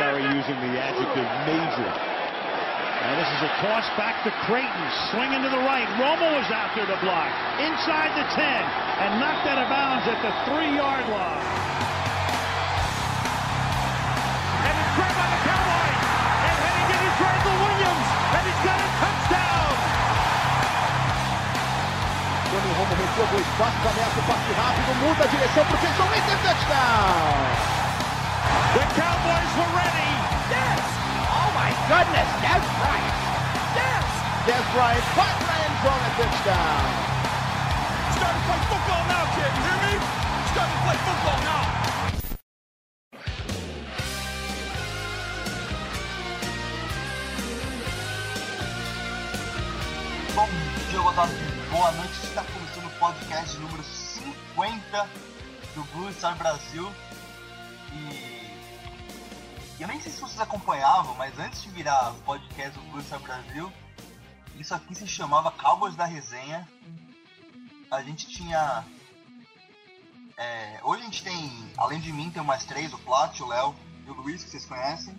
Carey using the adjective major. And this is a toss back to Creighton, swinging to the right. Romo is out there to block, inside the 10, and knocked out of bounds at the three-yard line. And it's grabbed by the Cowboys, and heading in is Randall Williams, and he's got a touchdown. Quando o Romo recua do espaço, ameaça o passe rápido, muda a direção para o Jason Witten, touchdown! Cowboys were ready. Yes! Oh my goodness, Des Bryant! Yes! Des Bryant, the end zone, a touchdown! Starting to play football now, kid. You hear me? Starting to play football now. Bom dia, boa tarde, boa noite. Está começando o podcast número 50 do Blue Star Brasil. E eu nem sei se vocês acompanhavam, mas antes de virar podcast do Star Brasil, isso aqui se chamava Cowboys da Resenha. A gente tinha. é, hoje a gente tem, além de mim, tem mais três: o Plat, o Léo e o Luiz, que vocês conhecem.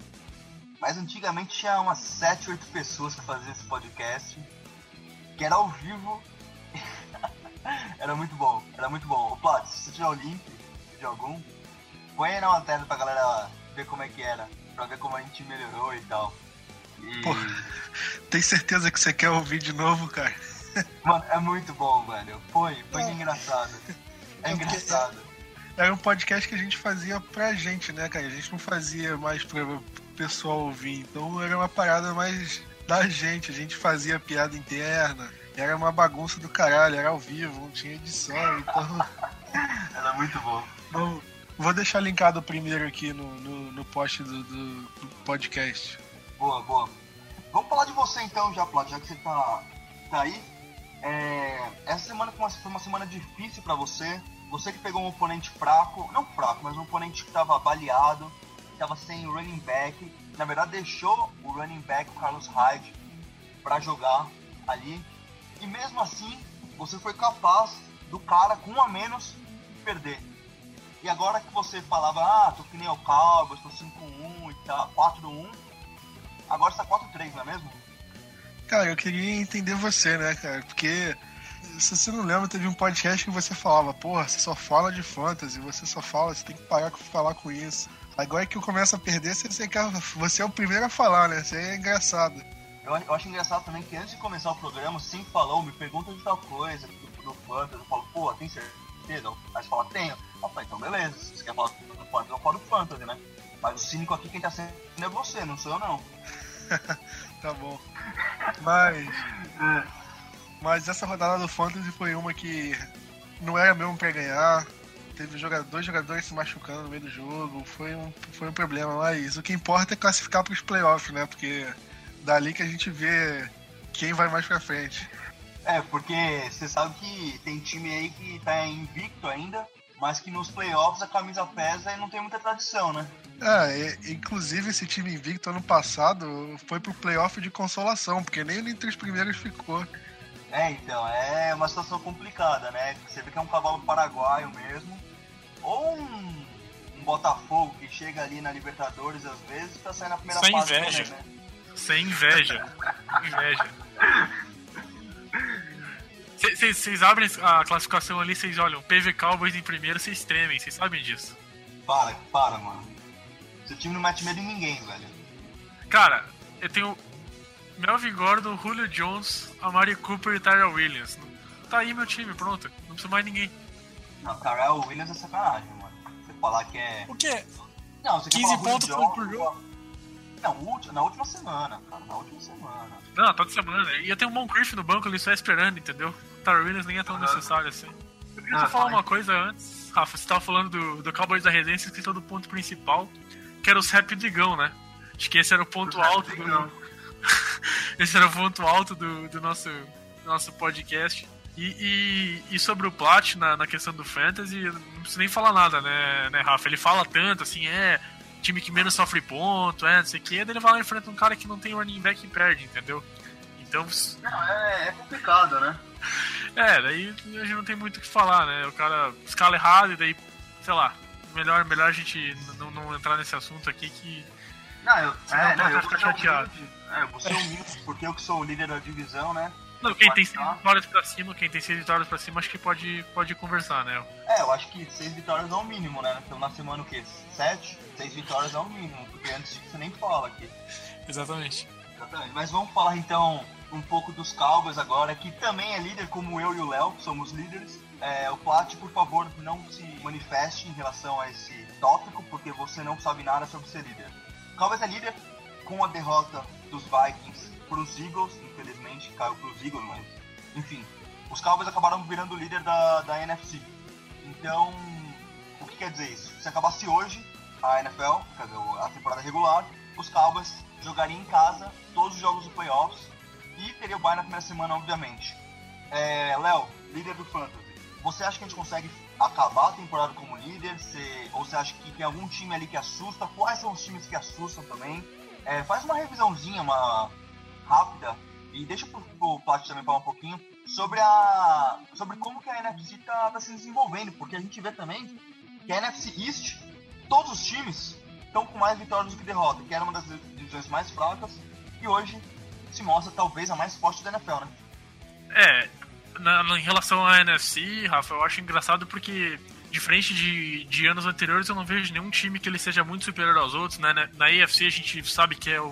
Mas antigamente tinha umas 7, 8 pessoas que faziam esse podcast que era ao vivo. era muito bom, era muito bom. Ô Plat, se você tiver o link de algum, põe aí na matéria pra galera ver como é que era, pra ver como a gente melhorou e tal. E, Pô. Tem certeza que você quer ouvir de novo, cara? mano, é muito bom, velho. Foi, foi engraçado. É É engraçado. Era um podcast que a gente fazia pra gente, né, cara? A gente não fazia mais pra o pessoal ouvir. Então era uma parada mais da gente. A gente fazia piada interna. Era uma bagunça do caralho, era ao vivo, não tinha edição. Então. Era muito bom. não- Vou deixar linkado primeiro aqui no, no, no post do, do- podcast. Boa, boa. Vamos falar de você então, já, Plat, já que você tá, tá aí. É, essa semana foi uma, semana difícil pra você. Você que pegou um oponente fraco, não fraco, mas um oponente que tava baleado, que tava sem running back. Na verdade, deixou o running back, o Carlos Hyde, pra jogar ali. E mesmo assim, você foi capaz do cara com um a menos perder. E agora que você falava, ah, tô que nem o Cowboys, tô 5-1 e tal, 4-1, agora está 4-3, não é mesmo? Cara, eu queria entender você, né, cara? Porque se você não lembra, teve um podcast que você falava, porra, você só fala de fantasy, você só fala, você tem que parar de falar com isso. Agora que eu começo a perder, você, você, quer- você é o primeiro a falar, né? Isso aí é engraçado. Eu, eu acho engraçado também que antes de começar o programa, sempre falou, me pergunta de tal coisa, do, do Fantasy, eu falo, pô, tem certeza? Aí você fala, tenho. Eu então beleza, se você quer falar do Fantasy, eu falo do Fantasy, né? Mas o cínico aqui, quem tá sendo é você, não sou eu não. Tá bom. Mas. Mas essa rodada do Fantasy foi uma que não era mesmo pra ganhar. Teve dois jogadores se machucando no meio do jogo. Foi um, foi um problema. Mas o que importa é classificar pros playoffs, né? Porque dali que a gente vê quem vai mais pra frente. É, porque você sabe que tem time aí que tá invicto ainda, mas que nos playoffs a camisa pesa e não tem muita tradição, né? Ah, e- inclusive esse time invicto ano passado foi pro playoff de consolação, porque nem entre os primeiros ficou. É, então, é uma situação complicada, né? Você vê que é um cavalo paraguaio mesmo. Ou um, um Botafogo que chega ali na Libertadores às vezes pra sair na primeira Só fase. inveja. né? Sem inveja. Inveja. Vocês abrem a classificação ali, vocês olham, PV Cowboys em primeiro, vocês tremem, vocês sabem disso. Para, para, mano. Seu time não mete medo em ninguém, velho. Cara, eu tenho Melvin Gordon, Julio Jones, Amari Cooper e Tyrell Williams. Tá aí meu time, pronto. Não precisa mais ninguém. Não, cara, o Williams é sacanagem, mano. Você falar que é. O quê? Não, você quer 15 falar Julio pontos Jones, por jogo? Não, ulti- na última semana, cara. Na última semana. Não, toda semana. E eu tenho um Moncrief no banco ali só esperando, entendeu? Tyrell Williams nem é tão necessário assim. Eu queria Ah, só falar fala aí. uma coisa antes. Rafa, você tava falando do, do Cowboys da Residência, esqueceu do ponto principal, que era os Rap Digão, né? Acho que esse era o ponto Rap alto do. esse era o ponto alto do, do nosso, nosso podcast. E, e, e sobre o Plat na, na questão do Fantasy, não preciso nem falar nada, né, né, Rafa? Ele fala tanto assim, é time que menos sofre ponto, é, não sei o que, daí ele vai lá e enfrenta um cara que não tem running back e perde, entendeu? Então, Não, é, é complicado, né? É, daí a gente não tem muito o que falar, né? O cara escala errado e daí, sei lá, melhor, melhor a gente não, não entrar nesse assunto aqui que Não, eu, é, não, eu ficar chateado. É, você é humilde, porque eu que sou o líder da divisão, né? Não, quem tem seis vitórias pra cima, quem tem seis vitórias pra cima, acho que pode, pode conversar, né? É, eu acho que seis vitórias é o mínimo, né? Então na semana o quê? Sete? Seis vitórias é o mínimo, porque antes disso você nem fala aqui. Exatamente. Exatamente. Mas vamos falar então um pouco dos Cowboys agora, que também é líder, como eu e o Léo, somos líderes. É, o Plat, por favor, não se manifeste em relação a esse tópico, porque você não sabe nada sobre ser líder. O Cowboys é líder com a derrota dos Vikings para os Eagles, infelizmente caiu para os Eagles, mas enfim, os Cowboys acabaram virando líder da, da NFC. Então, o que quer dizer isso? Se acabasse hoje a NFL, quer dizer, a temporada regular, os Cowboys jogariam em casa todos os jogos do playoffs e teria o bye na primeira semana, obviamente. É, Léo, líder do Fantasy, você acha que a gente consegue acabar a temporada como líder? Você, ou você acha que tem algum time ali que assusta? Quais são os times que assustam também? É, faz uma revisãozinha, uma rápida, e deixa pro, pro Plat também falar um pouquinho sobre a sobre como que a NFC tá, tá se desenvolvendo, porque a gente vê também que a NFC East, todos os times estão com mais vitórias do que derrotas, que era uma das divisões mais fracas, e hoje se mostra talvez a mais forte da NFL, né? É, na, em relação à NFC, Rafa, eu acho engraçado porque, diferente de, de anos anteriores, eu não vejo nenhum time que ele seja muito superior aos outros. Né? Na, na AFC a gente sabe que é o,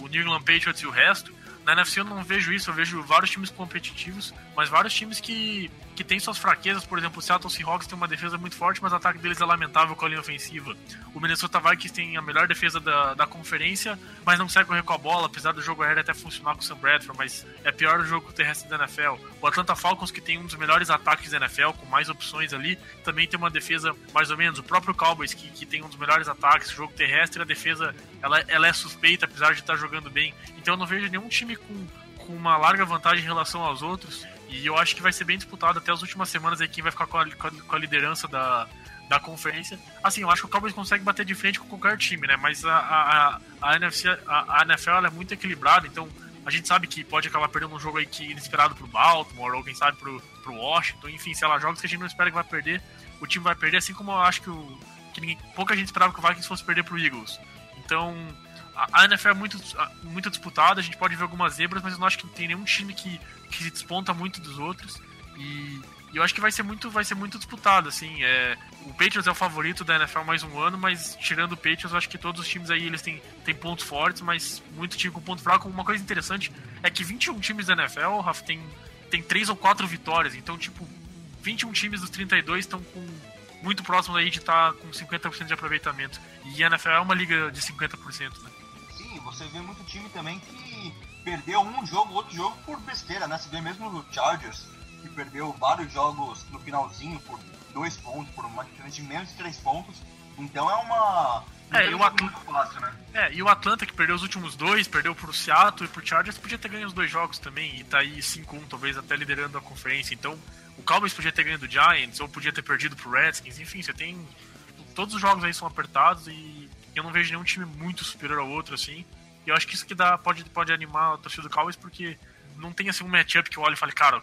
o New England Patriots e o resto. Na NFC eu não vejo isso, eu vejo vários times competitivos, mas vários times que, que têm suas fraquezas. Por exemplo, o Seattle Seahawks tem uma defesa muito forte, mas o ataque deles é lamentável com a linha ofensiva. O Minnesota Vikings tem a melhor defesa da, da conferência, mas não consegue correr com a bola, apesar do jogo aéreo até funcionar com o Sam Bradford, mas é pior o jogo terrestre da NFL. O Atlanta Falcons, que tem um dos melhores ataques da NFL, com mais opções ali, também tem uma defesa mais ou menos. O próprio Cowboys, que, que tem um dos melhores ataques, jogo terrestre, a defesa ela, ela é suspeita, apesar de estar jogando bem. Então eu não vejo nenhum time com, com uma larga vantagem em relação aos outros. E eu acho que vai ser bem disputado até as últimas semanas aí quem vai ficar com a, com a liderança da, da conferência. Assim, eu acho que o Cowboys consegue bater de frente com qualquer time, né? Mas a, a, a, NFC, a, a NFL é muito equilibrada, então a gente sabe que pode acabar perdendo um jogo aí que inesperado pro Baltimore, ou quem sabe pro, pro Washington, enfim, sei lá, jogos que a gente não espera que vai perder, o time vai perder, assim como eu acho que, o, que ninguém, pouca gente esperava que o Vikings fosse perder pro Eagles. Então, a, NFL é muito, muito disputada, a gente pode ver algumas zebras, mas eu não acho que tem nenhum time que, que se desponta muito dos outros. E, e eu acho que vai ser muito, vai ser muito disputado, assim. É, o Patriots é o favorito da NFL mais um ano, mas tirando o Patriots, eu acho que todos os times aí eles têm, têm pontos fortes, mas muito time com ponto fraco. Uma coisa interessante é que 21 times da NFL, Rafa, tem, tem 3 ou 4 vitórias. Então, tipo, 21 times dos 32 estão com muito próximo aí de estar tá com 50% de aproveitamento. E a NFL é uma liga de 50%, né? Você vê muito time também que perdeu um jogo, outro jogo por besteira, né? Você vê mesmo no Chargers, que perdeu vários jogos no finalzinho por dois pontos, por uma diferença de menos de três pontos. Então é uma. É, e o, Atlanta, fácil, né? é, e o Atlanta que perdeu os últimos dois, perdeu pro Seattle e pro Chargers, podia ter ganho os dois jogos também, e tá aí 5-1, talvez até liderando a conferência. Então, o Cowboys podia ter ganho do Giants, ou podia ter perdido pro Redskins, enfim, você tem. Todos os jogos aí são apertados e eu não vejo nenhum time muito superior ao outro, assim. E eu acho que isso que dá, pode, pode animar a torcida do Cowboys, porque não tem assim um matchup que eu olho e fale, cara,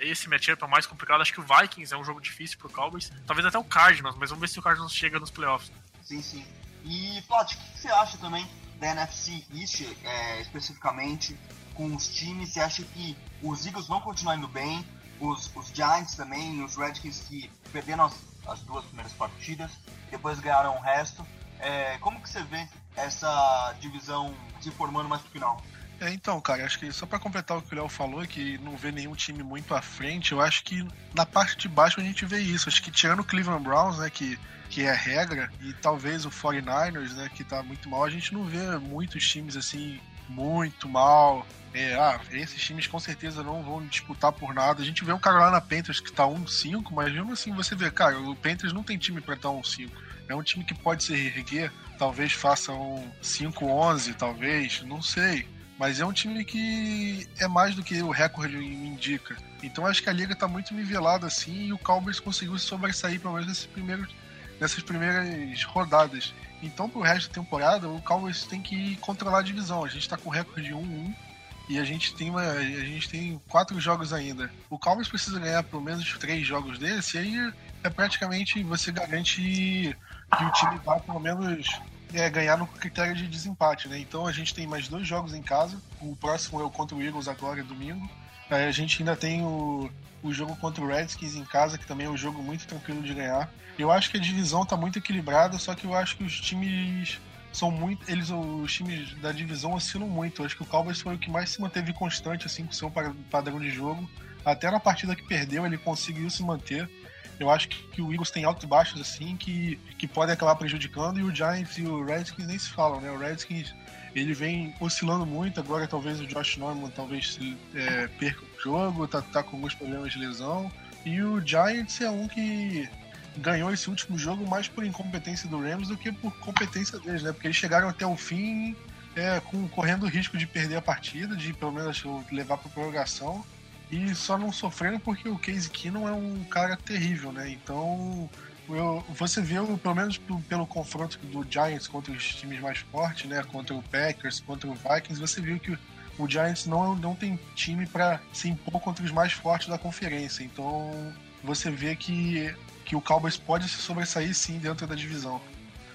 esse matchup é o mais complicado. Acho que o Vikings é um jogo difícil pro Cowboys. Talvez até o Cardinals, mas vamos ver se o Cardinals chega nos playoffs. Sim, sim. E, Plat, o que você acha também da NFC East, é, especificamente, com os times? Você acha que os Eagles vão continuar indo bem? Os, os Giants também, os Redskins que perderam as, as duas primeiras partidas, depois ganharam o resto. É, como que você vê essa divisão se formando mais pro final? É, então, cara, acho que só para completar o que o Léo falou, que não vê nenhum time muito à frente, eu acho que na parte de baixo a gente vê isso. Acho que tirando o Cleveland Browns, né, que, que é regra, e talvez o 49ers, né, que tá muito mal, a gente não vê muitos times assim muito mal. É, ah, esses times com certeza não vão disputar por nada. A gente vê o Carolina Panthers que tá 1-5, mas mesmo assim você vê, cara, o Panthers não tem time para estar 1-5. É um time que pode se reerguer, talvez faça um 5-11, talvez, não sei. Mas é um time que é mais do que o recorde me indica. Então acho que a liga está muito nivelada assim e o Cowboys conseguiu se sobressair pelo menos nesses primeiros, nessas primeiras rodadas. Então pro resto da temporada o Cowboys tem que controlar a divisão. A gente está com recorde 1-1 e a gente tem uma, a gente tem quatro jogos ainda. O Cowboys precisa ganhar pelo menos três jogos desse e aí é praticamente você garante que o time vai pelo menos é, ganhar no critério de desempate, né? Então a gente tem mais dois jogos em casa. O próximo é o contra o Eagles agora, domingo. Aí a gente ainda tem o, o jogo contra o Redskins em casa, que também é um jogo muito tranquilo de ganhar. Eu acho que a divisão está muito equilibrada, só que eu acho que os times são muito. Eles, os times da divisão oscilam muito. Eu acho que o Cowboys foi o que mais se manteve constante, assim, com o seu padrão de jogo. Até na partida que perdeu, ele conseguiu se manter. Eu acho que, o Eagles tem altos e baixos, assim, que, que podem acabar prejudicando. E o Giants e o Redskins nem se falam, né? O Redskins, ele vem oscilando muito. Agora, talvez o Josh Norman talvez é, perca o jogo, tá, tá com alguns problemas de lesão. E o Giants é um que ganhou esse último jogo mais por incompetência do Rams do que por competência deles, né? Porque eles chegaram até o fim é, com, correndo o risco de perder a partida, de pelo menos levar para prorrogação e só não sofrendo porque o Case Keenum é um cara terrível, né? Então, eu, você viu, pelo menos pelo confronto do Giants contra os times mais fortes, né? Contra o Packers, contra o Vikings, você viu que o Giants não, não tem time para se impor contra os mais fortes da conferência. Então, você vê que, que o Cowboys pode se sobressair sim dentro da divisão.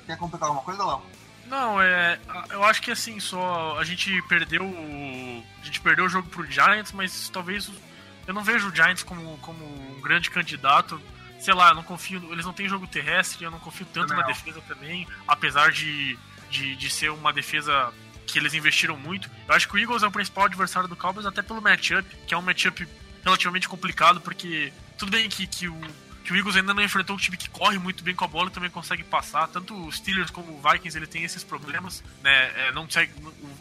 Quer completar alguma coisa, Léo? Não, é. Eu acho que assim, só. A gente perdeu. A gente perdeu o jogo pro Giants, mas talvez. Eu não vejo o Giants como, como um grande candidato. Sei lá, eu não confio. Eles não têm jogo terrestre, eu não confio tanto não. na defesa também. Apesar de, de, de ser uma defesa que eles investiram muito. Eu acho que o Eagles é o principal adversário do Cowboys, até pelo matchup, que é um matchup relativamente complicado, porque tudo bem que, que o que o Eagles ainda não enfrentou um time que corre muito bem com a bola e também consegue passar. Tanto os Steelers como o Vikings ele tem esses problemas, né? É, não consegue,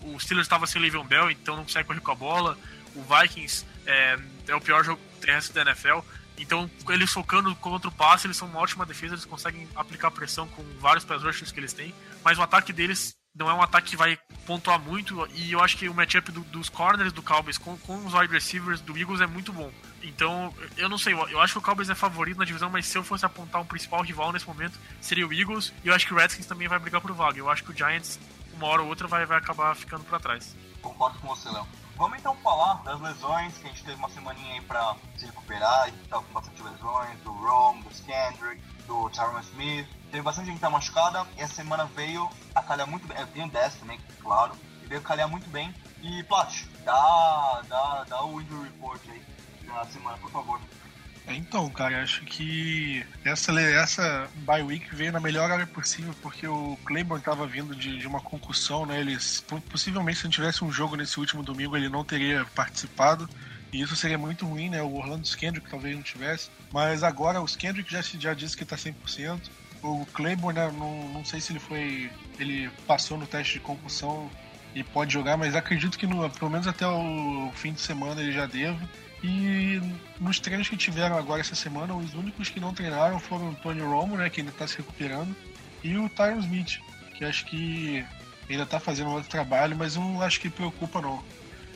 o, o Steelers estava sem Le'Veon Bell, então não consegue correr com a bola. O Vikings é, é o pior jogo terrestre da NFL. Então, eles focando contra o passe, eles são uma ótima defesa, eles conseguem aplicar pressão com vários pass rushers que eles têm, mas o ataque deles não é um ataque que vai pontuar muito, e eu acho que o matchup do, dos corners do Cowboys com, com os wide receivers do Eagles é muito bom. Então, eu não sei, eu acho que o Cowboys é favorito na divisão, mas se eu fosse apontar um principal rival nesse momento, seria o Eagles, e eu acho que o Redskins também vai brigar por vaga. Eu acho que o Giants, uma hora ou outra, vai, vai acabar ficando para trás. Concordo com você, Léo. Vamos então falar das lesões, que a gente teve uma semaninha aí pra se recuperar, e tá com bastante lesões, do Rome, do Skandrick, do Tyron Smith. Teve bastante gente que tá machucada, e essa semana veio a calhar muito bem, tem o 10 também, claro, e veio calhar muito bem. E, Plat, dá, dá, dá o injury report aí da semana, por favor. É, então, cara, acho que essa, essa bye week veio na melhor hora possível, porque o Claiborne estava vindo de, de, uma concussão, né? Ele, possivelmente, se não tivesse um jogo nesse último domingo, ele não teria participado. E isso seria muito ruim, né? O Orlando Skendrick talvez não tivesse. Mas agora o Skendrick já, já disse que está 100%. O Claiborne, né, não, não sei se ele foi. Ele passou no teste de concussão e pode jogar, mas acredito que no, pelo menos até o fim de semana ele já deva. E nos treinos que tiveram agora essa semana, os únicos que não treinaram foram o Tony Romo, né, que ainda está se recuperando, e o Tyron Smith, que acho que ainda está fazendo outro trabalho, mas não acho que preocupa não.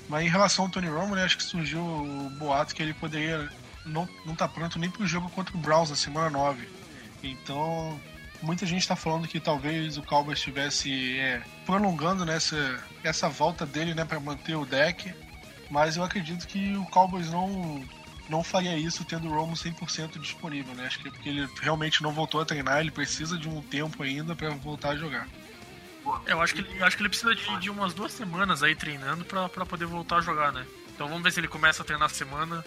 Mas em relação ao Tony Romo, né, acho que surgiu o boato que ele poderia não, não tá pronto nem para o jogo contra o Browns na semana 9. Então, muita gente está falando que talvez o Cowboys estivesse é, prolongando nessa essa volta dele né, para manter o deck mas eu acredito que o Cowboys não, não faria isso tendo o Romo 100% disponível, né? Acho que é porque ele realmente não voltou a treinar, ele precisa de um tempo ainda para voltar a jogar. Eu acho que ele, acho que ele precisa de, de umas duas semanas aí treinando para poder voltar a jogar, né? Então vamos ver se ele começa a treinar semana,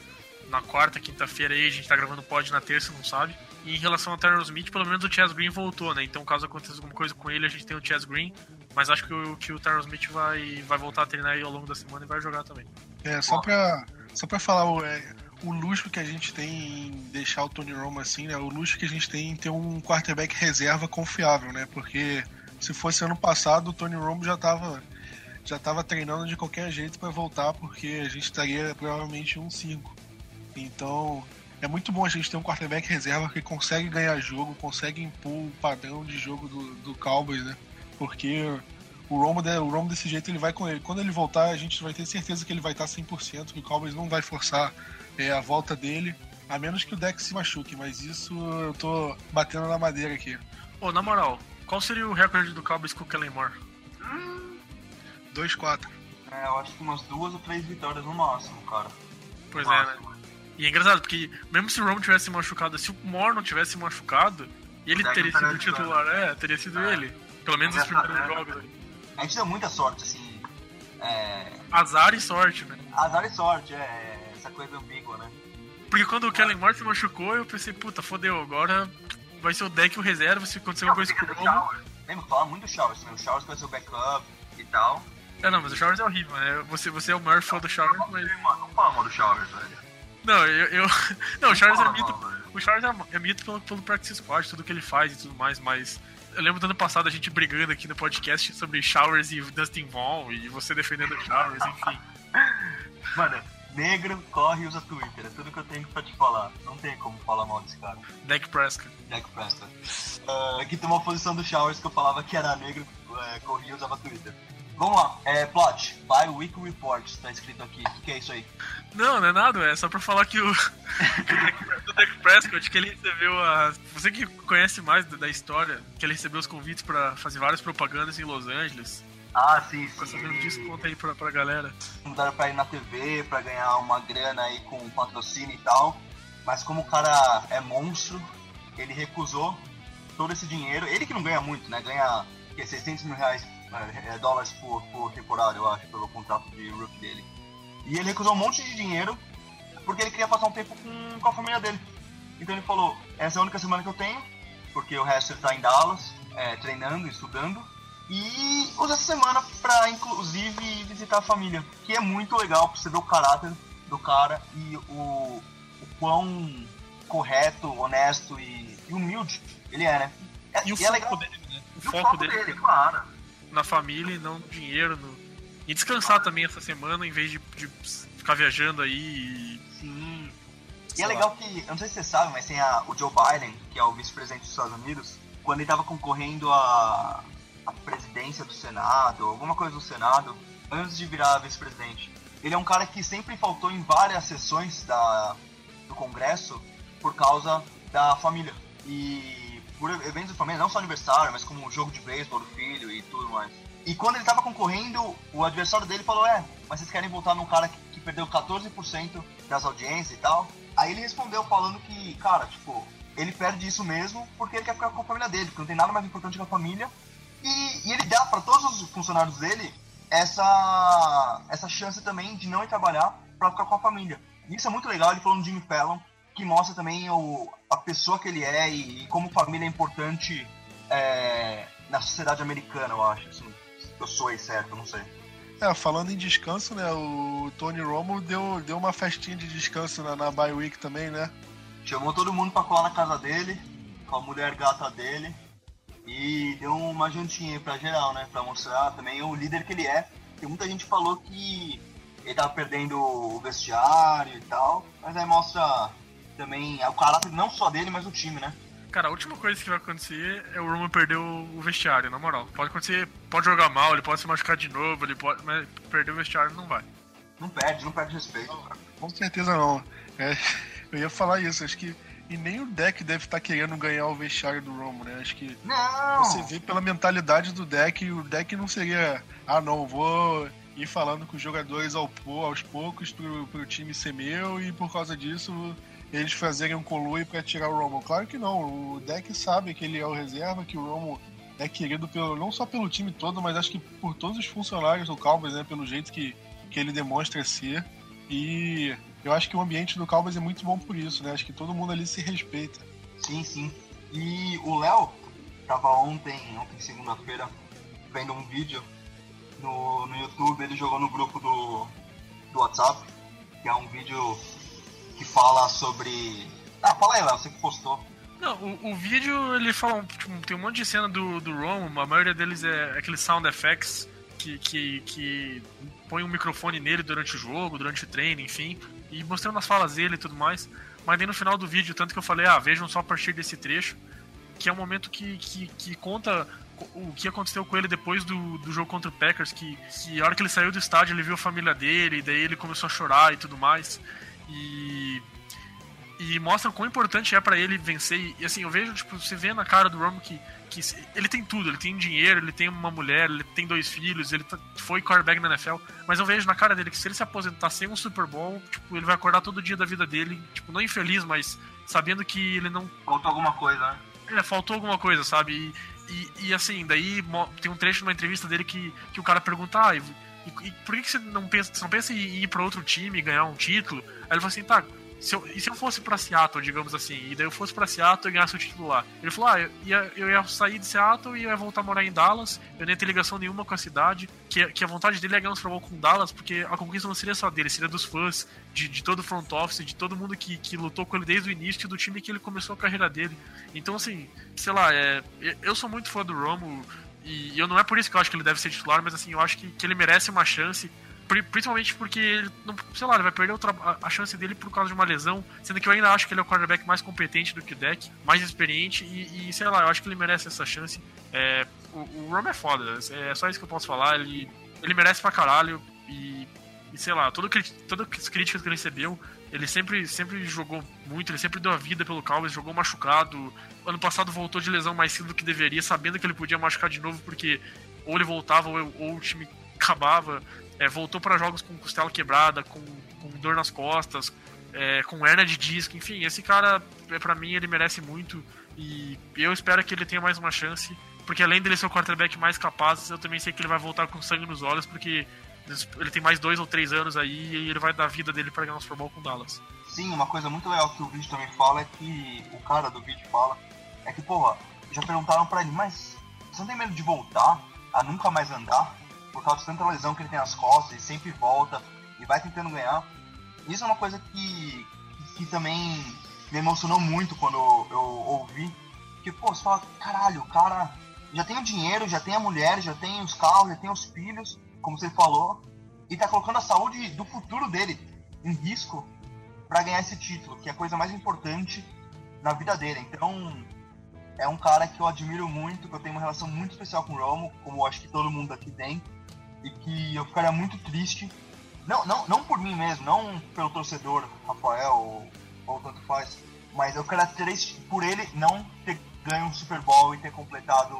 na quarta, quinta-feira aí, a gente tá gravando pod na terça, não sabe. E em relação ao Terrence Smith, pelo menos o Chaz Green voltou, né? Então caso aconteça alguma coisa com ele, a gente tem o Chaz Green. Mas acho que o, que o Smith vai, vai voltar a treinar aí ao longo da semana e vai jogar também. É, só pra, só pra falar o, é, o luxo que a gente tem em deixar o Tony Romo assim, né? O luxo que a gente tem em ter um quarterback reserva confiável, né? Porque se fosse ano passado, o Tony Romo já tava, já tava treinando de qualquer jeito para voltar, porque a gente estaria provavelmente um 5. Então, é muito bom a gente ter um quarterback reserva que consegue ganhar jogo, consegue impor o padrão de jogo do, do Cowboys, né? Porque o Romo, o Romo desse jeito ele vai com ele. Quando ele voltar, a gente vai ter certeza que ele vai estar 100%, que o Cowboys não vai forçar é, a volta dele, a menos que o Dex se machuque, mas isso eu tô batendo na madeira aqui. Pô, na moral, qual seria o recorde do Cowboys com o Kellen Moore? 2-4. É, eu acho que umas duas ou três vitórias no máximo, cara. Pois no é, máximo. né? E é engraçado, porque mesmo se o Romo tivesse machucado, se o Moore não tivesse machucado, ele teria sido o teria titular, é, teria sido É. ele. Pelo menos os primeiros né? jogos ali. A gente deu muita sorte, assim. É... Azar e sorte, né? Azar e sorte, é. Essa coisa ambígua, né? Porque quando o Kellen Moore se machucou, eu pensei, puta, fodeu, agora vai ser o deck o reserva, se acontecer alguma coisa com o. Lembra que falava muito do Showers, né? O Showers vai ser o backup e tal. É, não, mas o Showers é horrível, né? Você, você é o maior fã do Showers, mas... Mano, não fala mal do Showers, velho. Não, eu... eu... Não, o Showers é Fala mito... O Showers é, é mito pelo, pelo Practice Squad, tudo que ele faz e tudo mais, mas... Eu lembro do ano passado a gente brigando aqui no podcast sobre Showers e Dustin Vaughn, e você defendendo Showers, enfim. Mano, negro corre e usa Twitter. É tudo que eu tenho pra te falar. Não tem como falar mal desse cara. Deck Prescott. Jack Preston. Ah, aqui tem uma posição do Showers que eu falava que era negro, é, corria e usava Twitter. Vamos lá, é, plot, by Weekly Reports, tá escrito aqui. O que, é isso aí? Não, não é nada, é só pra falar que o, o Dak- Prescott, que ele recebeu a. Você que conhece mais da história, que ele recebeu os convites pra fazer várias propagandas em Los Angeles. Ah, sim, sim. sabendo Ele... disso, conta aí pra, pra galera. Mudaram pra ir na TV, pra ganhar uma grana aí com patrocínio e tal. Mas como o cara é monstro, ele recusou todo esse dinheiro. Ele que não ganha muito, né? Ganha que, 600 mil reais, é, dólares por, por temporada, eu acho, pelo contrato de rookie dele. E ele recusou um monte de dinheiro porque ele queria passar um tempo com, com a família dele. Então ele falou, essa é a única semana que eu tenho, porque o resto ele tá em Dallas, é, treinando, estudando. E usa essa semana pra, inclusive, visitar a família. Que é muito legal pra você ver o caráter do cara e o, o quão correto, honesto e, e humilde ele é, né? É, E o é foco legal. dele, né? O E foco, dele, claro. Na família e não no dinheiro. No... E descansar também essa semana, em vez de, de ficar viajando aí e. Sim. E é legal que, eu não sei se você sabe, mas tem a, o Joe Biden, que é o vice-presidente dos Estados Unidos, quando ele estava concorrendo à, à presidência do Senado, alguma coisa do Senado, antes de virar vice-presidente. Ele é um cara que sempre faltou em várias sessões da, do Congresso por causa da família. E por eventos de família, não só aniversário, mas como jogo de beisebol do filho e tudo mais. E quando ele tava concorrendo, o adversário dele falou: É, mas vocês querem votar num cara que, que perdeu 14% das audiências e tal? Aí ele respondeu falando que, cara, tipo, ele perde isso mesmo porque ele quer ficar com a família dele, porque não tem nada mais importante que a família. E, e ele dá para todos os funcionários dele essa, essa chance também de não ir trabalhar para ficar com a família. E isso é muito legal, ele falou no Jimmy Fallon, que mostra também o, a pessoa que ele é e, e como família é importante é, na sociedade americana, eu acho. Assim, eu sou aí certo, não sei. É, falando em descanso, né? O Tony Romo deu, deu uma festinha de descanso na, na bye week também, né? Chamou todo mundo pra colar na casa dele, com a mulher gata dele, e deu uma jantinha aí pra geral, né? Pra mostrar também o líder que ele é. Porque muita gente falou que ele tava perdendo o vestiário e tal, mas aí mostra também o caráter não só dele, mas do time, né? Cara, a última coisa que vai acontecer é o Roman perder o vestiário, na moral. Pode acontecer, pode jogar mal, ele pode se machucar de novo, ele pode. Mas perder o vestiário não vai. Não perde, não perde respeito. Com certeza não. É, eu ia falar isso, acho que. E nem o deck deve estar querendo ganhar o vestiário do Romo, né? Acho que Não! você vê pela mentalidade do deck, o deck não seria. Ah não, vou ir falando com os jogadores ao, aos poucos pro, pro time ser meu e por causa disso eles fazerem um colui pra tirar o Romo. Claro que não, o deck sabe que ele é o reserva, que o Romo é querido pelo, não só pelo time todo, mas acho que por todos os funcionários do Cowboys, né? Pelo jeito que, que ele demonstra ser. E eu acho que o ambiente do Cowboys é muito bom por isso, né? Acho que todo mundo ali se respeita. Sim, sim. E o Léo tava ontem, ontem segunda-feira, vendo um vídeo no, no YouTube, ele jogou no grupo do, do WhatsApp, que é um vídeo que fala sobre. Ah, fala aí, Léo, você que postou. Não, o, o vídeo ele fala. tipo, tem um monte de cena do, do Romo, a maioria deles é aqueles sound effects que, que, que põe um microfone nele durante o jogo, durante o treino, enfim, e mostrando as falas dele e tudo mais. Mas daí no final do vídeo, tanto que eu falei, ah, vejam só a partir desse trecho, que é um momento que, que, que conta o que aconteceu com ele depois do, do jogo contra o Packers, que, que a hora que ele saiu do estádio ele viu a família dele, e daí ele começou a chorar e tudo mais. E e mostra quão importante é para ele vencer. E assim, eu vejo, tipo, você vê na cara do Romo que, que ele tem tudo, ele tem dinheiro, ele tem uma mulher, ele tem dois filhos, ele tá, foi quarterback na NFL, mas eu vejo na cara dele que se ele se aposentar sem um Super Bowl, tipo, ele vai acordar todo dia da vida dele, tipo, não infeliz, mas sabendo que ele não. Faltou alguma coisa, né? É, faltou alguma coisa, sabe? E, e, e assim, daí tem um trecho numa entrevista dele que, que o cara pergunta, ah, e, e por que, que você não pensa, você não pensa em ir para outro time e ganhar um título? Aí ele falou assim, tá, se eu, e se eu fosse pra Seattle, digamos assim, e daí eu fosse pra Seattle e ganhasse o título lá? Ele falou: ah, eu ia, eu ia sair de Seattle e ia voltar a morar em Dallas, eu nem ia ter ligação nenhuma com a cidade, que, que a vontade dele é ganhar um Super Bowl com Dallas, porque a conquista não seria só dele, seria dos fãs, de, de todo o front office, de todo mundo que, que lutou com ele desde o início do time que ele começou a carreira dele. Então, assim, sei lá, é, eu sou muito fã do Romo, e eu não é por isso que eu acho que ele deve ser titular, mas assim, eu acho que, que ele merece uma chance Principalmente porque ele, não, sei lá, ele vai perder a chance dele por causa de uma lesão. Sendo que eu ainda acho que ele é o quarterback mais competente do que o deck, mais experiente. E, e sei lá, eu acho que ele merece essa chance. É, o, o Rom é foda, é só isso que eu posso falar. Ele, ele merece pra caralho. E, e sei lá, todo, todas as críticas que ele recebeu, ele sempre, sempre jogou muito, ele sempre deu a vida pelo Cowboys, jogou machucado. Ano passado voltou de lesão mais cedo do que deveria, sabendo que ele podia machucar de novo, porque ou ele voltava ou, ou o time acabava. É, voltou para jogos com costela quebrada, com, com dor nas costas, é, com hernia de disco, enfim, esse cara, é, para mim, ele merece muito e eu espero que ele tenha mais uma chance, porque além dele ser o quarterback mais capaz, eu também sei que ele vai voltar com sangue nos olhos, porque ele tem mais dois ou três anos aí e ele vai dar a vida dele para ganhar um Super Bowl com Dallas. Sim, uma coisa muito legal que o vídeo também fala é que o cara do vídeo fala é que, porra, já perguntaram para ele, mas você não tem medo de voltar a nunca mais andar? por causa de tanta lesão que ele tem nas costas, e sempre volta e vai tentando ganhar. Isso é uma coisa que, que, também me emocionou muito quando eu ouvi. Que, pô, você fala, caralho, o cara já tem o dinheiro, já tem a mulher, já tem os carros, já tem os filhos, como você falou, e tá colocando a saúde do futuro dele em risco para ganhar esse título, que é a coisa mais importante na vida dele. Então, é um cara que eu admiro muito, que eu tenho uma relação muito especial com o Romo, como acho que todo mundo aqui tem e que eu ficaria muito triste, não, não, não por mim mesmo, não pelo torcedor Rafael ou, ou tanto faz, mas eu ficaria triste por ele não ter ganho um Super Bowl e ter completado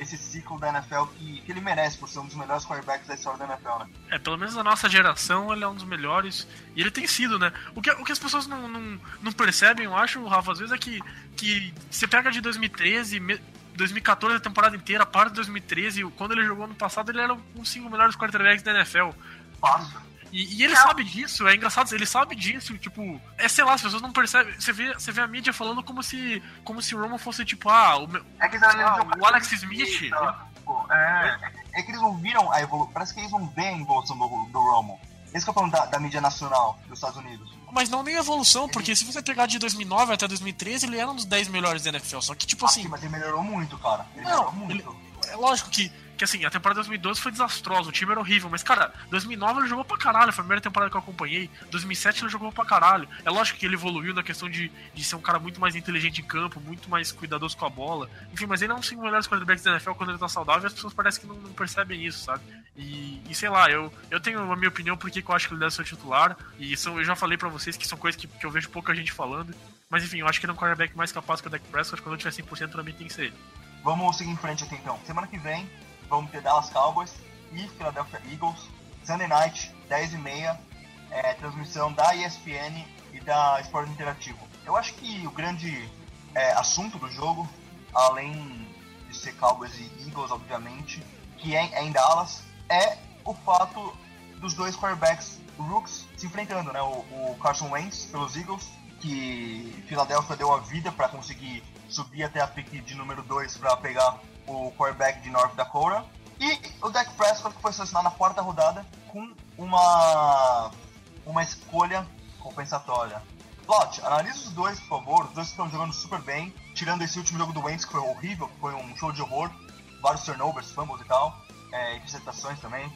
esse ciclo da NFL que, que ele merece por ser um dos melhores quarterbacks da história da NFL, né? É, pelo menos na nossa geração ele é um dos melhores e ele tem sido, né? O que, o que as pessoas não, não, não percebem, eu acho, Rafa, às vezes é que, que você pega de 2013, 2014 a temporada inteira, a parte de 2013, quando ele jogou no passado, ele era um dos cinco melhores quarterbacks da NFL. Fácil. E, e, ele sabe disso, é engraçado, ele sabe disso, tipo, é sei lá, as pessoas não percebem. Você vê, você vê a mídia falando como se como se o Roman fosse tipo, ah, o, meu, é que ah, o Alex Smith. é, é, que eles não viram a evolução, parece que eles não veem a evolução do, do Roman. Esse que é o problema da, da mídia nacional dos Estados Unidos. Mas não nem evolução, porque se você pegar de 2009 até 2013, ele era um dos 10 melhores da NFL. Só que, tipo assim. mas ele melhorou muito, cara. Ele não, muito. Ele, é lógico que que assim, a temporada de 2012 foi desastrosa, o time era horrível, mas cara, 2009 ele jogou pra caralho, foi a primeira temporada que eu acompanhei. 2007 ele jogou pra caralho. É lógico que ele evoluiu na questão de, de ser um cara muito mais inteligente em campo, muito mais cuidadoso com a bola. Enfim, mas ele é um dos melhores quarterbacks da NFL quando ele tá saudável e as pessoas parecem que não, não percebem isso, sabe? E, e, sei lá, eu, eu tenho a minha opinião porque eu acho que ele deve ser titular. E são, eu já falei para vocês que são coisas que, que eu vejo pouca gente falando. Mas enfim, eu acho que ele é um quarterback mais capaz que o Dak Prescott. Quando eu tiver 100%, pra mim tem que ser ele. Vamos seguir em frente aqui então. Semana que vem, vamos ter Dallas Cowboys e Philadelphia Eagles. Sunday Night, 10h30, é, transmissão da ESPN e da Esporte Interativo. Eu acho que o grande é, assunto do jogo, além de ser Cowboys e Eagles, obviamente, que é, é em Dallas, é o fato dos dois quarterbacks rooks se enfrentando, né? O, o Carson Wentz pelos Eagles, que Philadelphia deu a vida para conseguir subir até a pick de número 2 para pegar o quarterback de North Dakota. E o Dak Prescott, que foi selecionado na quarta rodada com uma, uma escolha compensatória. Plot, analise os dois, por favor. Os dois estão jogando super bem, tirando esse último jogo do Wentz, que foi horrível, que foi um show de horror. Vários turnovers, fumbles e tal, é, interceptações também.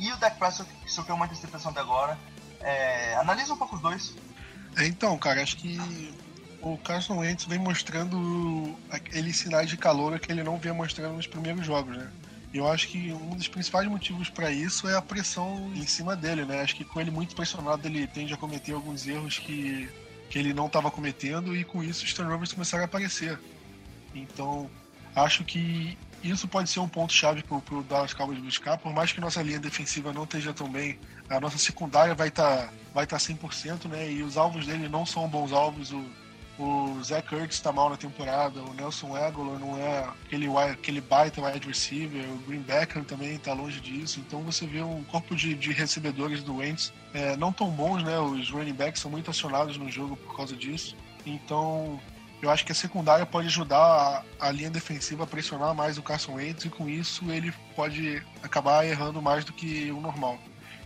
E o Dak Prescott, que sofreu uma interceptação até agora. É, analisa um pouco os dois. É, então, cara, acho que o Carson Wentz vem mostrando aqueles sinais de calor que ele não vinha mostrando nos primeiros jogos, né? Eu acho que um dos principais motivos para isso é a pressão em cima dele, né? Acho que com ele muito pressionado, ele tende a cometer alguns erros que, que ele não estava cometendo e com isso os turnovers começaram a aparecer. Então, acho que isso pode ser um ponto-chave para o Dallas Cowboys buscar, por mais que nossa linha defensiva não esteja tão bem, a nossa secundária vai estar tá, vai tá 100%, né? E os alvos dele não são bons alvos. O, o Zach Kurtz está mal na temporada, o Nelson Aguilar não é aquele, aquele baita wide receiver, o Green Beckham também está longe disso. Então você vê um corpo de, de recebedores do Wentz é, não tão bons, né? Os running backs são muito acionados no jogo por causa disso. Então eu acho que a secundária pode ajudar a, a, linha defensiva a pressionar mais o Carson Wentz e com isso ele pode acabar errando mais do que o normal.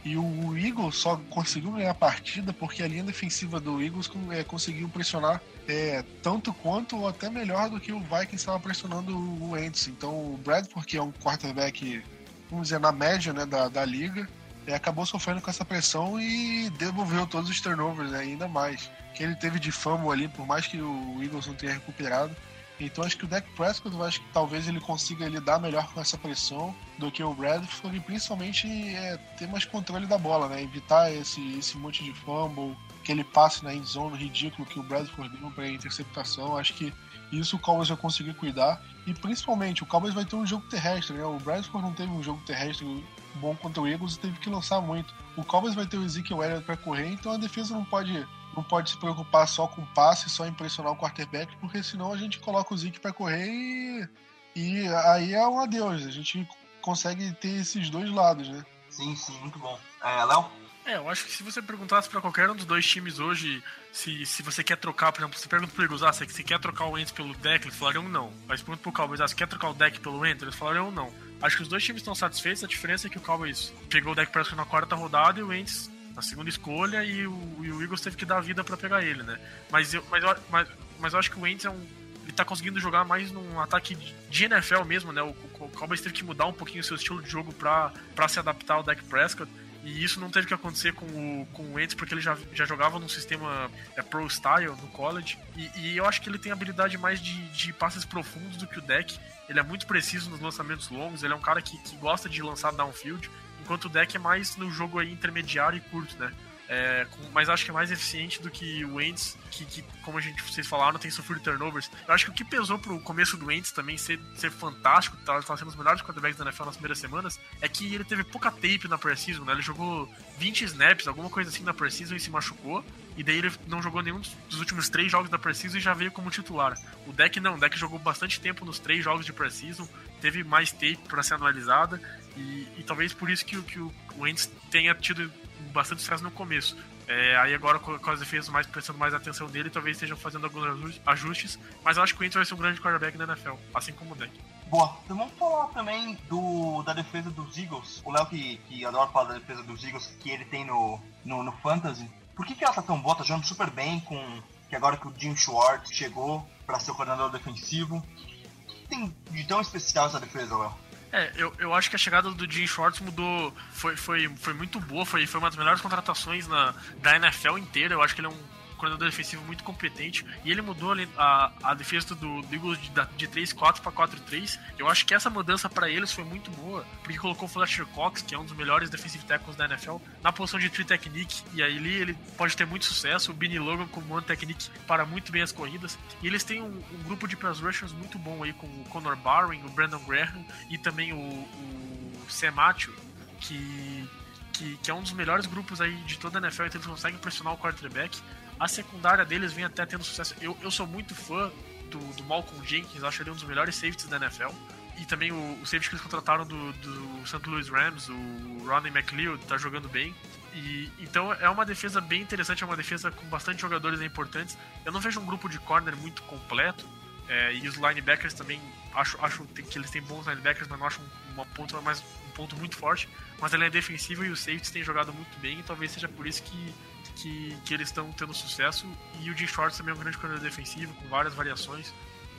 E o Eagles só conseguiu ganhar a partida porque a linha defensiva do Eagles é, conseguiu pressionar é, tanto quanto ou até melhor do que o Vikings estava pressionando o Wentz. Então o Bradford, que é um quarterback, vamos dizer, na média né, da, da liga, é, acabou sofrendo com essa pressão e devolveu todos os turnovers né, ainda mais que ele teve de fama ali, por mais que o Eagles não tenha recuperado. Então acho que o Dak Prescott, eu acho que talvez ele consiga lidar melhor com essa pressão do que o Bradford e principalmente é, ter mais controle da bola, né? Evitar esse, esse monte de fumble, aquele passe na end zone ridículo que o Bradford deu para interceptação. Acho que isso o Cowboys vai conseguir cuidar. E principalmente, o Cowboys vai ter um jogo terrestre, né? O Bradford não teve um jogo terrestre bom contra o Eagles e teve que lançar muito. O Cowboys vai ter o Ezekiel Elliott para correr, então a defesa não pode não pode se preocupar só com passe, só impressionar o quarterback, porque senão a gente coloca o Zeke para correr e, e aí é um adeus. A gente consegue ter esses dois lados, né? Sim, sim, muito bom. É, Léo? É, eu acho que se você perguntasse para qualquer um dos dois times hoje se, se você quer trocar, por exemplo, você pergunta pro Eagles, ah, você, você quer trocar o Ents pelo deck, eles falariam não. Mas pergunta pro Cowboys, ah, você quer trocar o deck pelo Ents, eles falariam não. Acho que os dois times estão satisfeitos, a diferença é que o Cowboys pegou o deck Prescott na quarta rodada e o Ents na segunda escolha e o, e o Eagles teve que dar vida para pegar ele, né? Mas eu, mas, eu, mas, mas eu acho que o Wentz é um, ele tá conseguindo jogar mais num ataque de NFL mesmo, né? O, o Cowboys teve que mudar um pouquinho o seu estilo de jogo para se adaptar ao Dak Prescott. E isso não teve que acontecer com o, com o Wentz, porque ele já, já jogava num sistema é, pro style no college. E, e, eu acho que ele tem habilidade mais de, de passes profundos do que o deck. Ele é muito preciso nos lançamentos longos, ele é um cara que, que gosta de lançar downfield enquanto o deck é mais no jogo aí intermediário e curto, né? É, com, mas acho que é mais eficiente do que o Wentz, que, que, como a gente, vocês falaram, tem sofrido turnovers. Eu acho que o que pesou pro começo do Wentz também ser, ser fantástico, tá, tá sendo os melhores quarterbacks da NFL nas primeiras semanas, é que ele teve pouca tape na preseason, né? Ele jogou 20 snaps, alguma coisa assim na preseason e se machucou. E daí ele não jogou nenhum dos últimos três jogos da preseason e já veio como titular. O deck não, o deck jogou bastante tempo nos três jogos de preseason, teve mais tape para ser analisada e, e, talvez por isso que, que o Wentz tenha tido bastante sucesso no começo. É, aí agora com, as defesas mais prestando mais atenção dele, talvez estejam fazendo alguns ajustes, mas eu acho que o Wentz vai ser um grande quarterback na NFL, assim como o Deck. Boa, então vamos falar também do, da defesa dos Eagles. O Léo que, que adora falar da defesa dos Eagles que ele tem no, no, no Fantasy. Por que, que ela tá tão boa? Tá jogando super bem com que agora que o Jim Schwartz chegou para ser o coordenador defensivo. O que tem de tão especial essa defesa, Léo? É, eu, eu acho que a chegada do Jim Schwartz mudou. Foi, foi, foi muito boa, foi, foi uma das melhores contratações na, da NFL inteira. Eu acho que ele é um coordenador defensivo muito competente. E ele mudou a, a defesa do, do Eagles de, de 3-4 para 4-3. Eu acho que essa mudança para eles foi muito boa, porque colocou o Fletcher Cox, que é um dos melhores defensive tackles da NFL, na posição de 3 technique. E aí ele pode ter muito sucesso. O Benny Logan como one technique para muito bem as corridas. E eles têm um, um grupo de pass rushers muito bom aí com o Conor Barwin, o Brandon Graham e também o, o Matthew, que que, que, é um dos melhores grupos aí de toda a NFL, então eles conseguem pressionar o quarterback. A secundária deles vem até tendo sucesso. Eu, eu sou muito fã do, do Malcolm Jenkins, acho ele um dos melhores safeties da NFL. E também o, o safety que eles contrataram do, do St. Louis Rams, o Ronnie McLeod, tá jogando bem. E, então é uma defesa bem interessante, é uma defesa com bastante jogadores importantes. Eu não vejo um grupo de corner muito completo. É, e os linebackers também acho, acho que eles têm bons linebackers, mas não acho uma ponta mais um ponto muito forte. Mas ele é defensivo e os safeties têm jogado muito bem, e talvez seja por isso que que, que eles estão tendo sucesso. E o Jim Schwartz também é um grande corredor defensivo, com várias variações.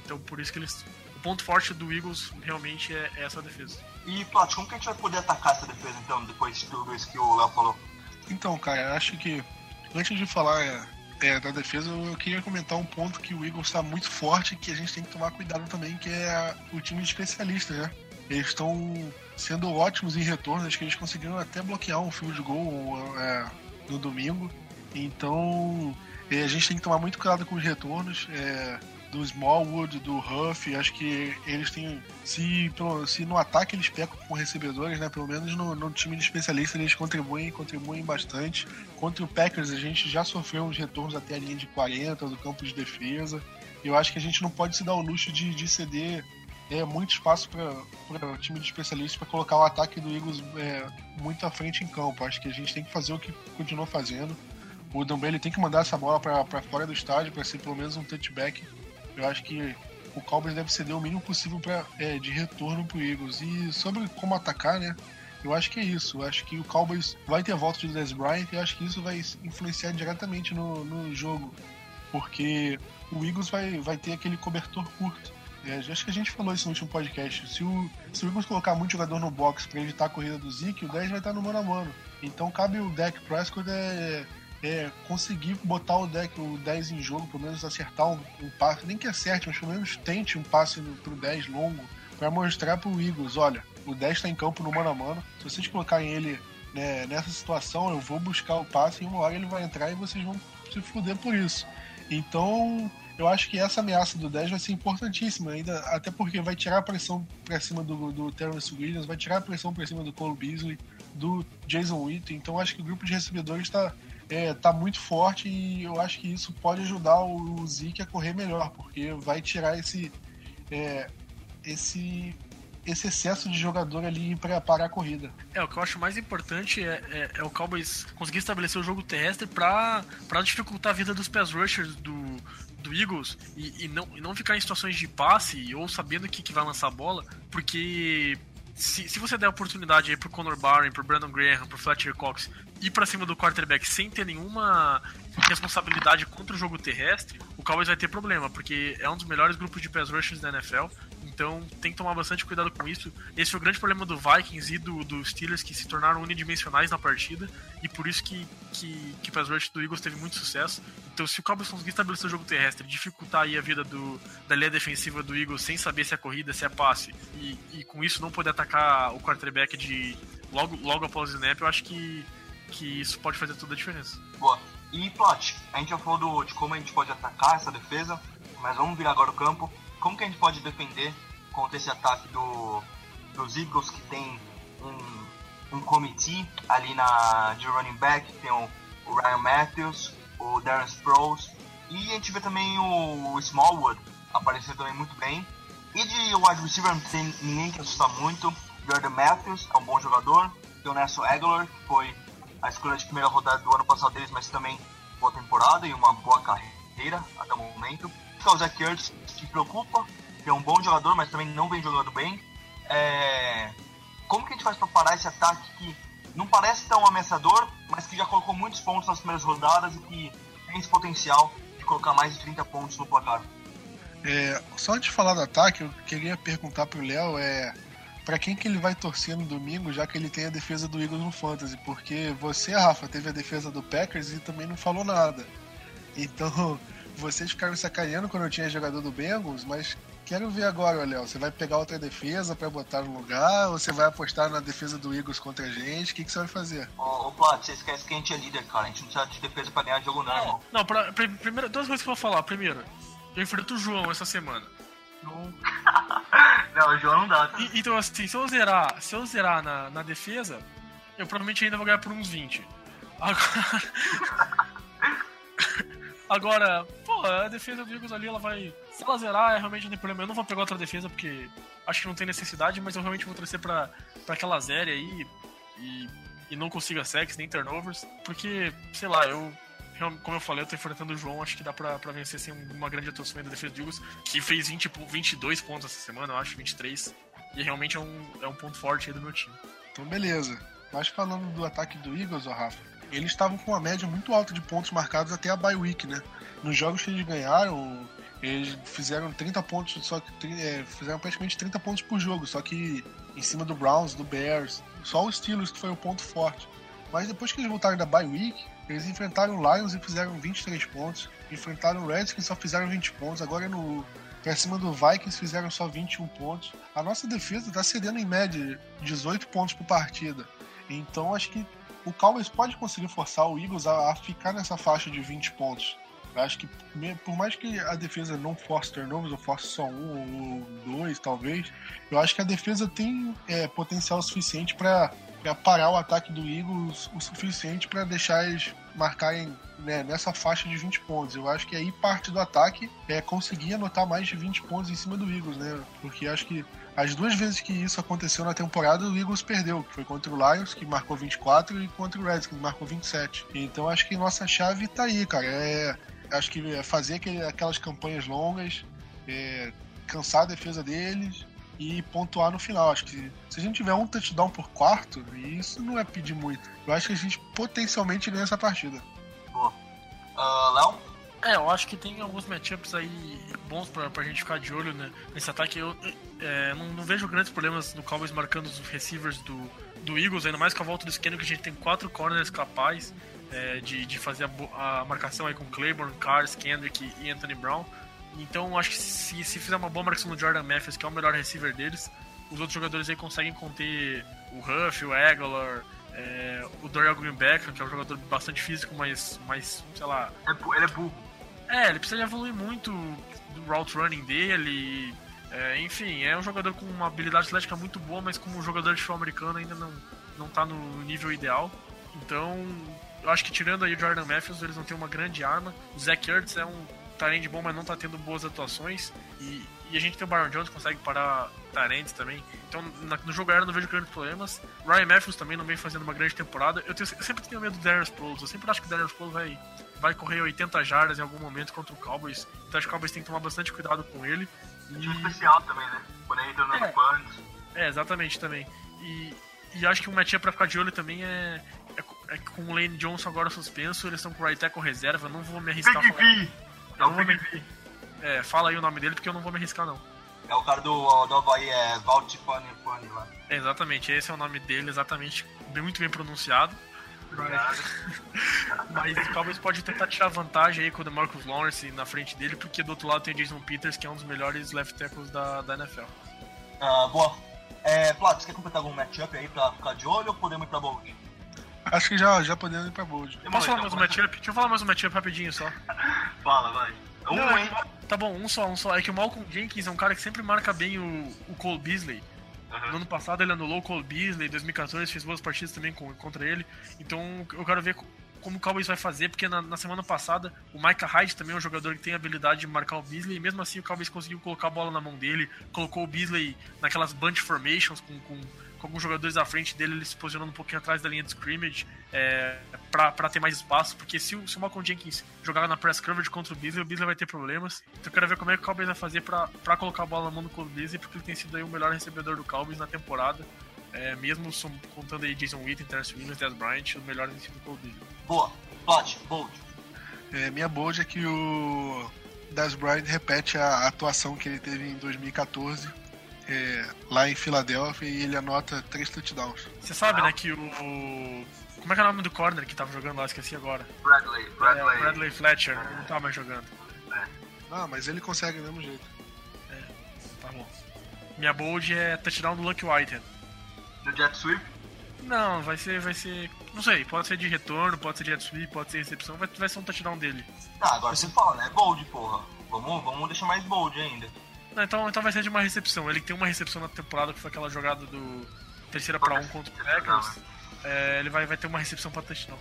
Então por isso que eles. O ponto forte do Eagles realmente é, é essa defesa. E, Plat, como que a gente vai poder atacar essa defesa então, depois de tudo isso que o Léo falou? Então, cara, acho que antes de falar é, é, da defesa, eu queria comentar um ponto que o Eagles está muito forte e que a gente tem que tomar cuidado também, que é o time de especialistas, né? Eles estão sendo ótimos em retorno, acho que eles conseguiram até bloquear um field goal é, no domingo. Então, E a gente tem que tomar muito cuidado com os retornos. É, do Smallwood, do Huff, acho que eles têm. Se, se no ataque eles pecam com recebedores, né? Pelo menos no, no time de especialistas eles contribuem, contribuem bastante. Contra o Packers a gente já sofreu uns retornos até a linha de 40 do campo de defesa. Eu acho que a gente não pode se dar o luxo de, de ceder é, muito espaço para o time de especialistas para colocar o ataque do Eagles é, muito à frente em campo. Acho que a gente tem que fazer o que continuou fazendo. O Dumble tem que mandar essa bola para fora do estádio para ser pelo menos um touchback eu acho que o Cowboys deve ceder o mínimo possível pra, é, de retorno pro Eagles. E sobre como atacar, né? Eu acho que é isso. Eu acho que o Cowboys vai ter a volta de Dez Bryant e eu acho que isso vai influenciar diretamente no, no jogo. Porque o Eagles vai, vai ter aquele cobertor curto. É, acho que a gente falou isso no último podcast. Se o, se o Eagles colocar muito jogador no box para evitar a corrida do Zeke, o 10 vai estar no mano a mano. Então cabe o deck Prescott é, é, conseguir botar o deck, o 10 em jogo, pelo menos acertar um, um passe, nem que acerte, mas pelo menos tente um passe no, pro 10 longo, para mostrar pro Eagles, olha, o 10 está em campo no mano a mano, se vocês colocarem ele né, nessa situação, eu vou buscar o passe e uma hora ele vai entrar e vocês vão se fuder por isso. Então, eu acho que essa ameaça do 10 vai ser importantíssima, ainda, até porque vai tirar a pressão para cima do, do Terrence Williams, vai tirar a pressão para cima do Cole Beasley, do Jason Witten, então acho que o grupo de recebedores está é, tá muito forte e eu acho que isso pode ajudar o Zeke a correr melhor, porque vai tirar esse é, esse esse excesso de jogador ali para parar a corrida. É, o que eu acho mais importante é, é, é o Cowboys conseguir estabelecer o jogo terrestre para dificultar a vida dos pass rushers do, do Eagles e, e, não, e não ficar em situações de passe ou sabendo que, que vai lançar a bola, porque se, se você der oportunidade aí pro Conor Barron, pro Brandon Graham, pro Fletcher Cox ir para cima do quarterback sem ter nenhuma responsabilidade contra o jogo terrestre, o Cowboys vai ter problema, porque é um dos melhores grupos de pass rushers da NFL. Então tem que tomar bastante cuidado com isso. Esse foi o grande problema do Vikings e do, do Steelers que se tornaram unidimensionais na partida e por isso que, que, que o pass rush do Eagles teve muito sucesso. Então se o Cowboys conseguir estabelecer o jogo terrestre, dificultar aí a vida do, da linha defensiva do Eagles sem saber se é corrida, se é passe e, e com isso não poder atacar o quarterback de logo, logo após o snap, eu acho que que isso pode fazer toda a diferença. Boa. E Plot, a gente já falou do, de como a gente pode atacar essa defesa, mas vamos virar agora o campo. Como que a gente pode defender contra esse ataque do, dos Eagles que tem um, um committee ali na, de running back, tem o, o Ryan Matthews, o Darren Sproles, e a gente vê também o, o Smallwood aparecer também muito bem. E de wide receiver não tem ninguém que assusta muito. Jordan Matthews é um bom jogador. Tem o Nelson Aguilar, que foi a escolha de primeira rodada do ano passado deles, mas também boa temporada e uma boa carreira até o momento. O Zach Ertz, que preocupa, que é um bom jogador, mas também não vem jogando bem. É... Como que a gente faz para parar esse ataque que não parece tão ameaçador, mas que já colocou muitos pontos nas primeiras rodadas e que tem esse potencial de colocar mais de 30 pontos no placar? É, só de falar do ataque, eu queria perguntar pro Léo é, para quem que ele vai torcer no domingo, já que ele tem a defesa do Eagles no Fantasy, porque você, Rafa, teve a defesa do Packers e também não falou nada. Então, vocês ficaram sacaneando quando eu tinha jogador do Bengals, mas quero ver agora, Léo, você vai pegar outra defesa para botar no lugar, ou você vai apostar na defesa do Eagles contra a gente? O que, que você vai fazer? Ô, ô Plat, você esquece que a gente é líder, cara. A gente não precisa de defesa pra ganhar jogo, não, é, irmão. Não, pra, pra, primeiro, duas coisas que eu vou falar. Primeiro, eu enfrento o João essa semana. Não. não, o João não dá. Tá? E, então, assim, se eu zerar, se eu zerar na, na defesa, eu provavelmente ainda vou ganhar por uns 20. Agora. Agora, pô, a defesa do Eagles ali, ela vai. Se ela zerar, é realmente não tem problema. Eu não vou pegar outra defesa porque acho que não tem necessidade, mas eu realmente vou torcer pra, pra aquela zero aí e, e não consiga sex nem turnovers. Porque, sei lá, eu como eu falei, eu tô enfrentando o João, acho que dá pra, pra vencer sem uma grande atuação da defesa do Eagles, que fez 20, 22 pontos essa semana, eu acho, 23. E realmente é um, é um ponto forte aí do meu time. Então, beleza. Mas falando do ataque do Eagles, ó, Rafa, eles estavam com uma média muito alta de pontos marcados até a bye week, né? Nos jogos que eles ganharam, eles fizeram 30 pontos, só que é, fizeram praticamente 30 pontos por jogo, só que em cima do Browns, do Bears, só o Steelers que foi o ponto forte. Mas depois que eles voltaram da bye week, eles enfrentaram o Lions e fizeram 23 pontos. Enfrentaram o Redskins e só fizeram 20 pontos. Agora no pra cima do Vikings fizeram só 21 pontos. A nossa defesa está cedendo em média 18 pontos por partida. Então acho que o Cowboys pode conseguir forçar o Eagles a, a ficar nessa faixa de 20 pontos. Eu acho que, por mais que a defesa não force turnovers, ou force só um ou dois, talvez, eu acho que a defesa tem é, potencial suficiente para parar o ataque do Eagles o suficiente para deixar eles marcarem né, nessa faixa de 20 pontos. Eu acho que aí parte do ataque é conseguir anotar mais de 20 pontos em cima do Eagles, né? Porque acho que as duas vezes que isso aconteceu na temporada, o Eagles perdeu, que foi contra o Lions, que marcou 24, e contra o Reds, que marcou 27. Então acho que nossa chave tá aí, cara. É, acho que é fazer aquelas campanhas longas, é, cansar a defesa deles e pontuar no final. Acho que se a gente tiver um touchdown por quarto, isso não é pedir muito. Eu acho que a gente potencialmente ganha essa partida. Boa. Uh, Léo? É, eu acho que tem alguns matchups aí bons pra, pra gente ficar de olho né, nesse ataque. Eu é, não, não, vejo grandes problemas no Cowboys marcando os receivers do, do Eagles, ainda mais com a volta do Scanner, que a gente tem quatro corners capazes é, de, de fazer a, a, marcação aí com Claiborne, Cars, Kendrick e Anthony Brown. Então acho que se, se fizer uma boa marcação no Jordan Matthews, que é o melhor receiver deles, os outros jogadores aí conseguem conter o Huff, o Aguilar, é, o Dorial Greenback, que é um jogador bastante físico, mas, mas sei lá. É ele é burro. É, ele precisa evoluir muito do route running dele. É, enfim, é um jogador com uma habilidade atlética muito boa, mas como jogador de futebol americano ainda não, não tá no nível ideal. Então, eu acho que tirando aí o Jordan Matthews, eles não têm uma grande arma. O Zach Ertz é um talento bom, mas não tá tendo boas atuações. E, e a gente tem o Byron Jones que consegue parar Tarentes também. Então, na, no jogo aéreo eu não vejo grandes problemas. Ryan Matthews também não vem fazendo uma grande temporada. Eu, tenho, eu sempre tenho medo do Darius Sproles. Eu sempre acho que o Darius Sproles vai vai correr 80 jardas em algum momento contra o Cowboys. Então acho que o Cowboys tem que tomar bastante cuidado com ele. E... Time especial também, né? Quando ele entra no é. É, exatamente também. E, e acho que um matchup pra ficar de olho também é, é, é com o Lane Johnson agora suspenso, eles estão com o right tackle reserva, não vou me arriscar Big falar. Não vou me... É, fala aí o nome dele porque eu não vou me arriscar não. É o cara do, do Havaí, é Valt Funny Funny lá. É, exatamente, esse é o nome dele, exatamente, muito bem pronunciado. Mas o Cowboys pode tentar tirar vantagem aí com o Marcus Lawrence na frente dele, porque do outro lado tem o Jason Peters, que é um dos melhores left tackles da, da NFL. Ah, boa. É, Plat, você quer completar algum matchup aí pra ficar de olho ou podemos ir pra Bold? Acho que já, já podemos ir pra Bold. Posso falar mais um matchup? Deixa eu falar mais um matchup rapidinho só. Fala, vai. Um, Não, hein? Tá bom, um só, um só. É que o Malcolm Jenkins é um cara que sempre marca bem o, o Cole Beasley. Uhum. No ano passado ele anulou o Cole Beasley, em 2014 fez boas partidas também contra ele. Então eu quero ver como o Cowboys vai fazer, porque na, na, semana passada o Micah Hyde também é um jogador que tem a habilidade de marcar o Beasley, e mesmo assim o Cowboys conseguiu colocar a bola na mão dele, colocou o Beasley naquelas bunch formations com, com com alguns jogadores à frente dele, ele se posicionando um pouquinho atrás da linha de scrimmage é, para ter mais espaço, porque se o, se o Malcolm Jenkins jogar na press coverage contra o Beasley, o Beasley vai ter problemas. Então eu quero ver como é que o Cowboys vai fazer para colocar a bola na mão do Cole Beasley, porque ele tem sido aí o melhor recebedor do Cowboys na temporada. É, mesmo contando aí Jason Witten, Terence Williams, Dez Bryant, os melhores em cima do Cole Beasley. Boa, Plot, bold. É, minha bold é que o Dez Bryant repete a atuação que ele teve em 2014 é, lá em Filadélfia e ele anota três touchdowns. Você sabe, né, que o, o, Como é que é o nome do corner que tava jogando lá? Esqueci agora. Bradley. Bradley, é, Bradley Fletcher, não tá mais jogando. É. Ah, mas ele consegue do mesmo jeito. É, tá bom. Minha bold é touchdown do Lucky Whitehead. No jet sweep? Não, vai ser, vai ser. Não sei, pode ser de retorno, pode ser de jet sweep, pode ser recepção, vai, vai ser um touchdown dele. Tá, agora você fala, né? Bold, porra. Vamos, vamos deixar mais bold ainda. Não, então, então vai ser de uma recepção. Ele tem uma recepção na temporada que foi aquela jogada do terceira para um contra o Packers. É, ele vai, vai ter uma recepção para touchdown.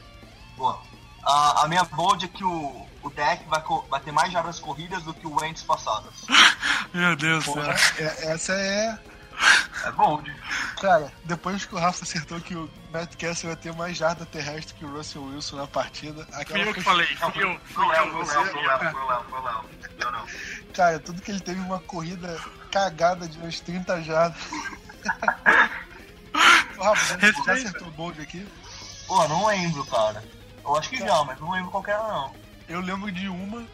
Boa. Uh, a minha bold é que o, o deck vai, vai ter mais jardas corridas do que o Wentz passadas. Meu Deus do céu. É, essa é. É bold. Cara, depois que o Rafa acertou que o Matt Castle ia ter mais jarda terrestre que o Russell Wilson na partida. Fui eu que falei, fui eu. Fui eu, foi o Léo, foi o Léo, foi o Léo. Eu não. Cara, tudo que ele teve uma corrida cagada de uns 30 jardas. Rafa, você já acertou o bold aqui? Pô, não lembro, cara. Eu acho que já, mas não lembro qual era, não. Eu lembro de uma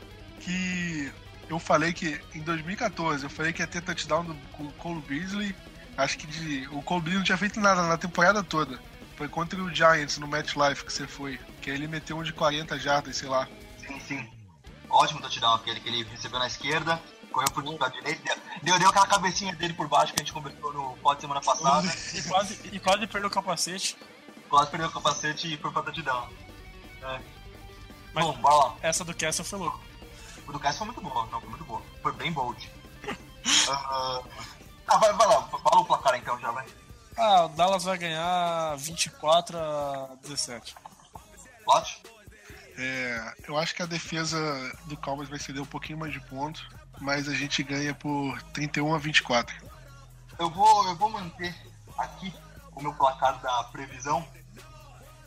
que eu falei que em 2014 eu falei que ia ter touchdown do Cole Beasley. Acho que de, o Cole Beasley não tinha feito nada na temporada toda. Foi contra o Giants no Match Life que você foi. Que aí ele meteu um de 40 jardas, sei lá. Sim, sim. Ótimo touchdown aquele que ele recebeu na esquerda, correu por pra direita, deu, deu aquela cabecinha dele por baixo que a gente conversou no pod semana passada. e, quase, e quase perdeu o capacete. Quase perdeu o capacete e foi pra touchdown. É. Mas Bom, bora lá. Essa do Castle foi louco. O do Cass foi muito boa, não, foi muito boa. Foi bem bold. uh... Ah, vai, vai lá, fala o placar então já, vai. Ah, o Dallas vai ganhar 24 a 17. Plot? É, eu acho que a defesa do Cowboys vai ceder um pouquinho mais de ponto, mas a gente ganha por 31 a 24. Eu vou, eu vou manter aqui o meu placar da previsão,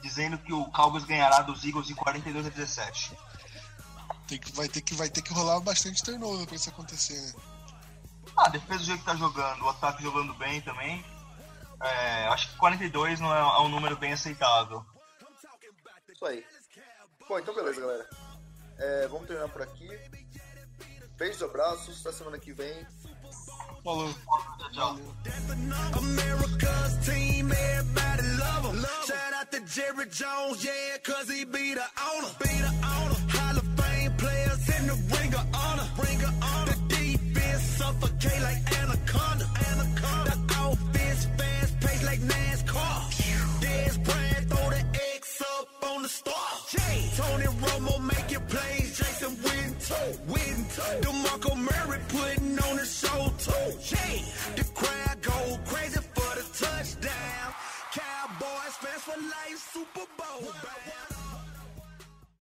dizendo que o Cowboys ganhará dos Eagles em 42 a 17. Tem que, vai, ter que, vai ter que rolar bastante turnover pra isso acontecer, né? Ah, a defesa do jeito que tá jogando, o ataque jogando bem também. É, acho que 42 não é, é um número bem aceitável. Isso aí. Bom, então beleza, galera. É, vamos terminar por aqui. Beijos, abraços. Até semana que vem. Falou. Tchau. America's team, everybody love him. Shout Romo making plays. Jason Witten. Witten. DeMarco Murray putting on the show too. Jay. The crowd go crazy for the touchdown. Cowboys fans for life. Super Bowl. Bang.